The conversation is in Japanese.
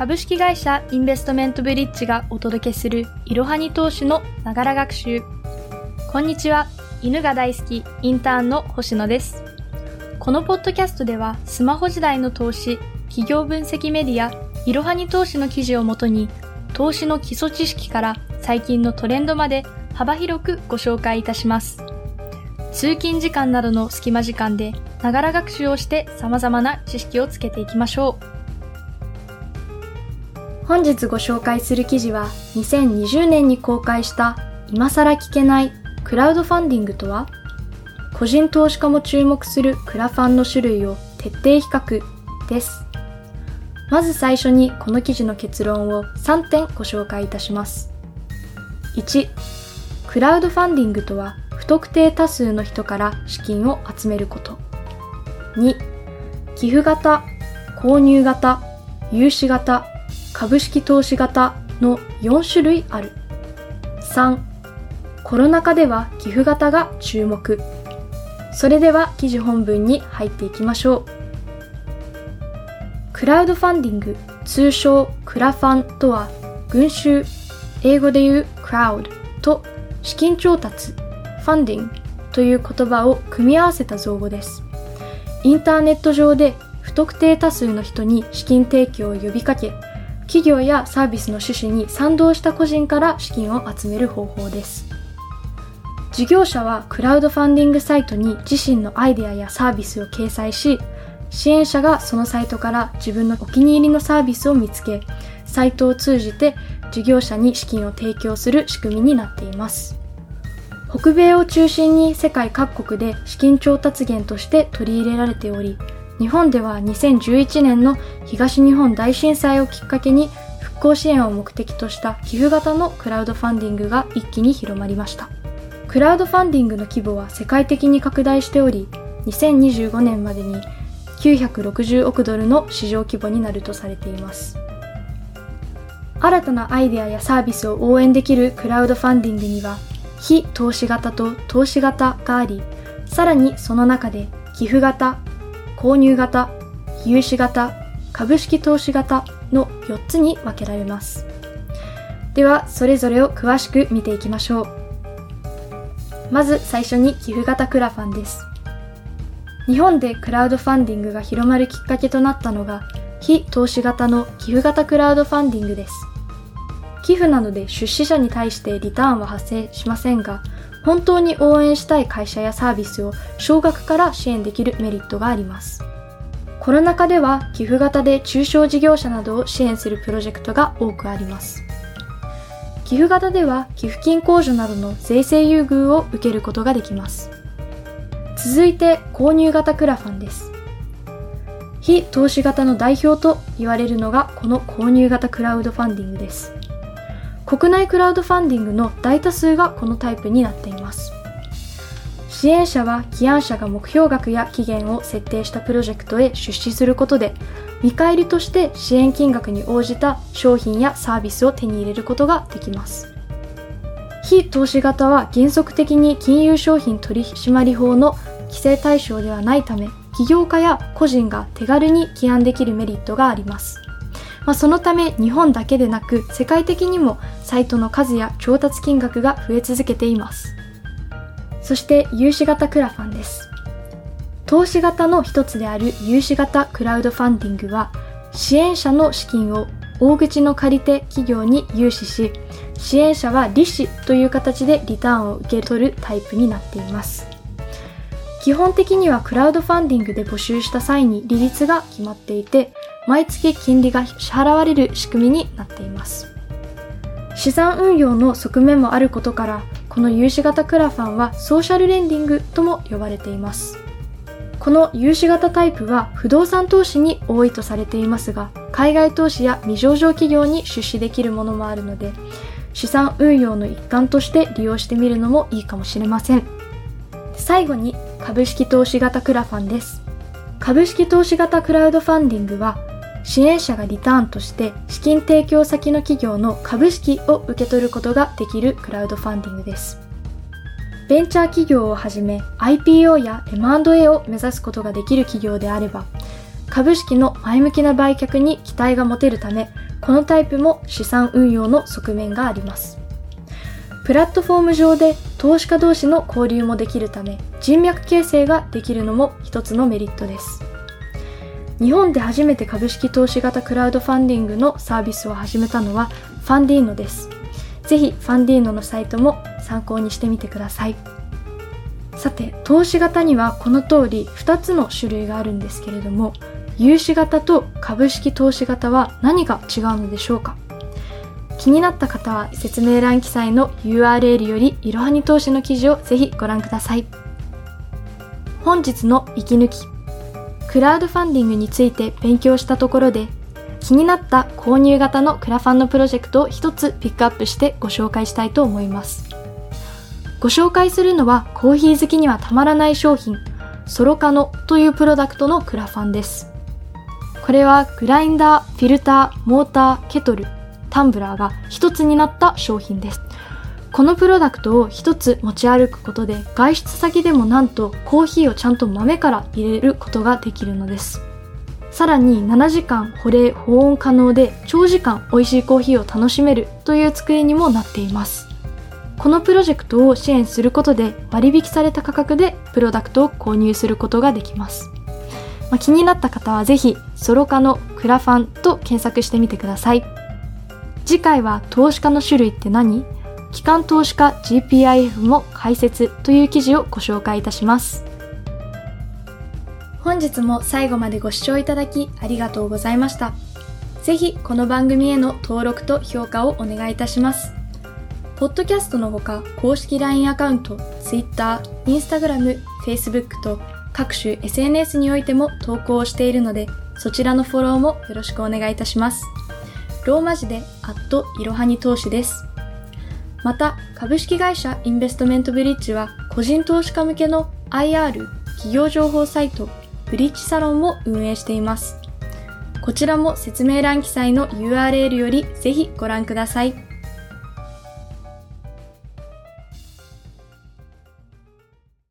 株式会社インベストメントブリッジがお届けするいろはに投資のながら学習。こんにちは。犬が大好きインターンの星野です。このポッドキャストではスマホ時代の投資、企業分析メディア、いろはに投資の記事をもとに投資の基礎知識から最近のトレンドまで幅広くご紹介いたします。通勤時間などの隙間時間でながら学習をして様々な知識をつけていきましょう。本日ご紹介する記事は2020年に公開した今更聞けないクラウドファンディングとは個人投資家も注目するクラファンの種類を徹底比較です。まず最初にこの記事の結論を3点ご紹介いたします。1、クラウドファンディングとは不特定多数の人から資金を集めること。2、寄付型、購入型、融資型、株式投資型の4種類ある。3、コロナ禍では寄付型が注目。それでは記事本文に入っていきましょう。クラウドファンディング、通称クラファンとは、群衆、英語で言う crowd と資金調達、funding という言葉を組み合わせた造語です。インターネット上で不特定多数の人に資金提供を呼びかけ、企業やサービスの趣旨に賛同した個人から資金を集める方法です。事業者はクラウドファンディングサイトに自身のアイデアやサービスを掲載し、支援者がそのサイトから自分のお気に入りのサービスを見つけ、サイトを通じて事業者に資金を提供する仕組みになっています。北米を中心に世界各国で資金調達源として取り入れられており、日本では2011年の東日本大震災をきっかけに復興支援を目的とした寄付型のクラウドファンディングが一気に広まりました。クラウドファンディングの規模は世界的に拡大しており、2025年までに960億ドルの市場規模になるとされています。新たなアイデアやサービスを応援できるクラウドファンディングには、非投資型と投資型があり、さらにその中で寄付型、購入型、融資型、株式投資型の4つに分けられます。では、それぞれを詳しく見ていきましょう。まず最初に寄付型クラファンです。日本でクラウドファンディングが広まるきっかけとなったのが、非投資型の寄付型クラウドファンディングです。寄付などで出資者に対してリターンは発生しませんが、本当に応援したい会社やサービスを少額から支援できるメリットがあります。コロナ禍では寄付型で中小事業者などを支援するプロジェクトが多くあります。寄付型では寄付金控除などの税制優遇を受けることができます。続いて購入型クラファンです。非投資型の代表と言われるのがこの購入型クラウドファンディングです。国内クラウドファンディングの大多数がこのタイプになっています。支援者は起案者が目標額や期限を設定したプロジェクトへ出資することで、見返りとして支援金額に応じた商品やサービスを手に入れることができます。非投資型は原則的に金融商品取締法の規制対象ではないため、起業家や個人が手軽に起案できるメリットがあります。まあ、そのため日本だけでなく世界的にもサイトの数や調達金額が増え続けています。そして融資型クラファンです。投資型の一つである融資型クラウドファンディングは支援者の資金を大口の借り手企業に融資し支援者は利子という形でリターンを受け取るタイプになっています基本的にはクラウドファンディングで募集した際に利率が決まっていて毎月金利が支払われる仕組みになっています。資産運用の側面もあることからこの融資型クラファンはソーシャルレンディングとも呼ばれています。この融資型タイプは不動産投資に多いとされていますが海外投資や未上場企業に出資できるものもあるので資産運用の一環として利用してみるのもいいかもしれません。最後に株式投資型クラファンです。株式投資型クラウドファンディングは支援者がリターンとして資金提供先の企業の株式を受け取ることができるクラウドファンディングですベンチャー企業をはじめ IPO や M&A を目指すことができる企業であれば株式の前向きな売却に期待が持てるためこのタイプも資産運用の側面があります。プラットフォーム上で投資家同士の交流もできるため人脈形成ができるのも一つのメリットです。日本で初めて株式投資型クラウドファンディングのサービスを始めたのはファンディーノです。ぜひファンディーノのサイトも参考にしてみてください。さて、投資型にはこの通り2つの種類があるんですけれども、融資型と株式投資型は何が違うのでしょうか？気になった方は説明欄記載の URL よりいろはに投資の記事をぜひご覧ください。本日の息抜き。クラウドファンディングについて勉強したところで気になった購入型のクラファンのプロジェクトを一つピックアップしてご紹介したいと思います。ご紹介するのはコーヒー好きにはたまらない商品、ソロカノというプロダクトのクラファンです。これはグラインダー、フィルター、モーター、ケトル、タンブラーが一つになった商品です。このプロダクトを一つ持ち歩くことで外出先でもなんとコーヒーをちゃんと豆から入れることができるのです。さらに7時間保冷保温可能で長時間美味しいコーヒーを楽しめるという作りにもなっています。このプロジェクトを支援することで割引された価格でプロダクトを購入することができます。まあ、気になった方はぜひソロ化のクラファンと検索してみてください。次回は投資家の種類って何？機関投資家 GPIF も解説という記事をご紹介いたします。本日も最後までご視聴いただきありがとうございました。ぜひこの番組への登録と評価をお願いいたします。ポッドキャストのほか公式 LINE アカウント、Twitter、Instagram、Facebook と各種 SNS においても投稿をしているので、そちらのフォローもよろしくお願いいたします。ローマ字で、アットいろはに投資です。また、株式会社インベストメントブリッジは、個人投資家向けの IR 企業情報サイト、ブリッジサロンを運営しています。こちらも説明欄記載の URL よりぜひご覧ください。